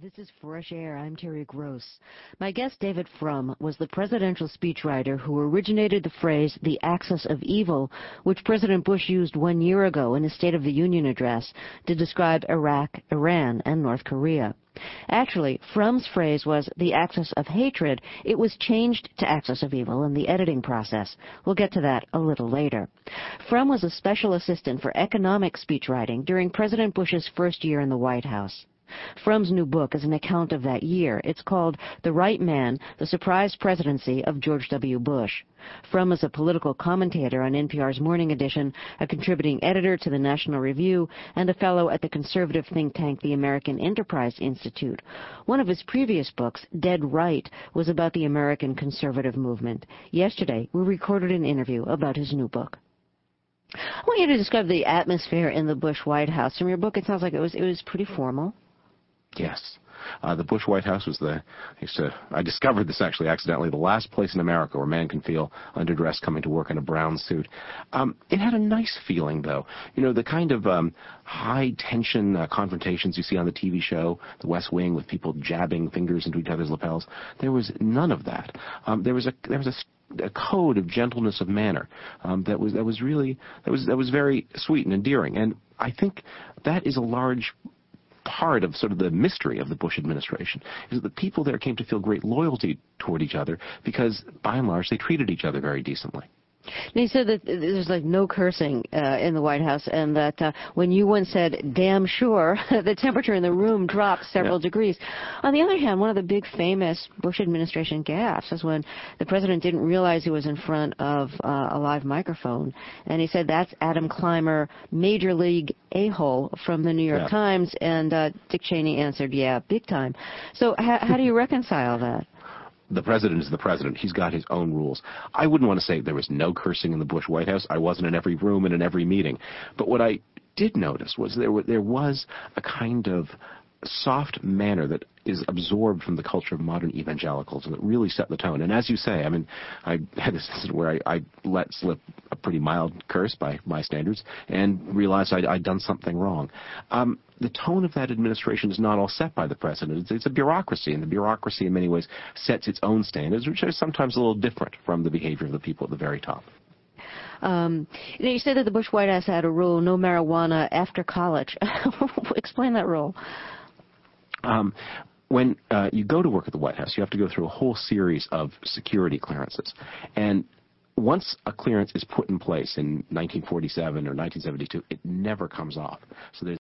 This is Fresh Air. I'm Terry Gross. My guest, David Frum, was the presidential speechwriter who originated the phrase, the axis of evil, which President Bush used one year ago in his State of the Union address to describe Iraq, Iran, and North Korea. Actually, Frum's phrase was the axis of hatred. It was changed to axis of evil in the editing process. We'll get to that a little later. Frum was a special assistant for economic speechwriting during President Bush's first year in the White House. Frum's new book is an account of that year. It's called The Right Man, The Surprise Presidency of George W. Bush. Frum is a political commentator on NPR's Morning Edition, a contributing editor to the National Review, and a fellow at the conservative think tank the American Enterprise Institute. One of his previous books, Dead Right, was about the American conservative movement. Yesterday, we recorded an interview about his new book. I want you to describe the atmosphere in the Bush White House. From your book, it sounds like it was it was pretty formal. Yes. Uh, the Bush White House was the, I to, I discovered this actually accidentally, the last place in America where man can feel underdressed coming to work in a brown suit. Um, it had a nice feeling though. You know, the kind of um, high tension uh, confrontations you see on the TV show, The West Wing, with people jabbing fingers into each other's lapels. There was none of that. Um, there was a, there was a a code of gentleness of manner um, that was that was really that was that was very sweet and endearing. And I think that is a large part of sort of the mystery of the Bush administration is that the people there came to feel great loyalty toward each other because, by and large, they treated each other very decently. Now, you said that there's like no cursing uh, in the White House, and that uh, when you once said "damn sure," the temperature in the room dropped several yeah. degrees. On the other hand, one of the big famous Bush administration gaffes is when the president didn't realize he was in front of uh, a live microphone, and he said, "That's Adam Clymer, major league a-hole from the New York yeah. Times," and uh, Dick Cheney answered, "Yeah, big time." So, how do you reconcile that? The president is the president. He's got his own rules. I wouldn't want to say there was no cursing in the Bush White House. I wasn't in every room and in every meeting. But what I did notice was there, there was a kind of soft manner that is absorbed from the culture of modern evangelicals and that really set the tone. And as you say, I mean, I had this incident where I, I let slip a pretty mild curse by my standards and realized I'd, I'd done something wrong. Um, the tone of that administration is not all set by the president. It's, it's, a bureaucracy, and the bureaucracy in many ways sets its own standards, which are sometimes a little different from the behavior of the people at the very top. Um, you, know, you said that the Bush White House had a rule: no marijuana after college. Explain that rule. Um, when uh, you go to work at the White House, you have to go through a whole series of security clearances. And once a clearance is put in place in 1947 or 1972, it never comes off. So there's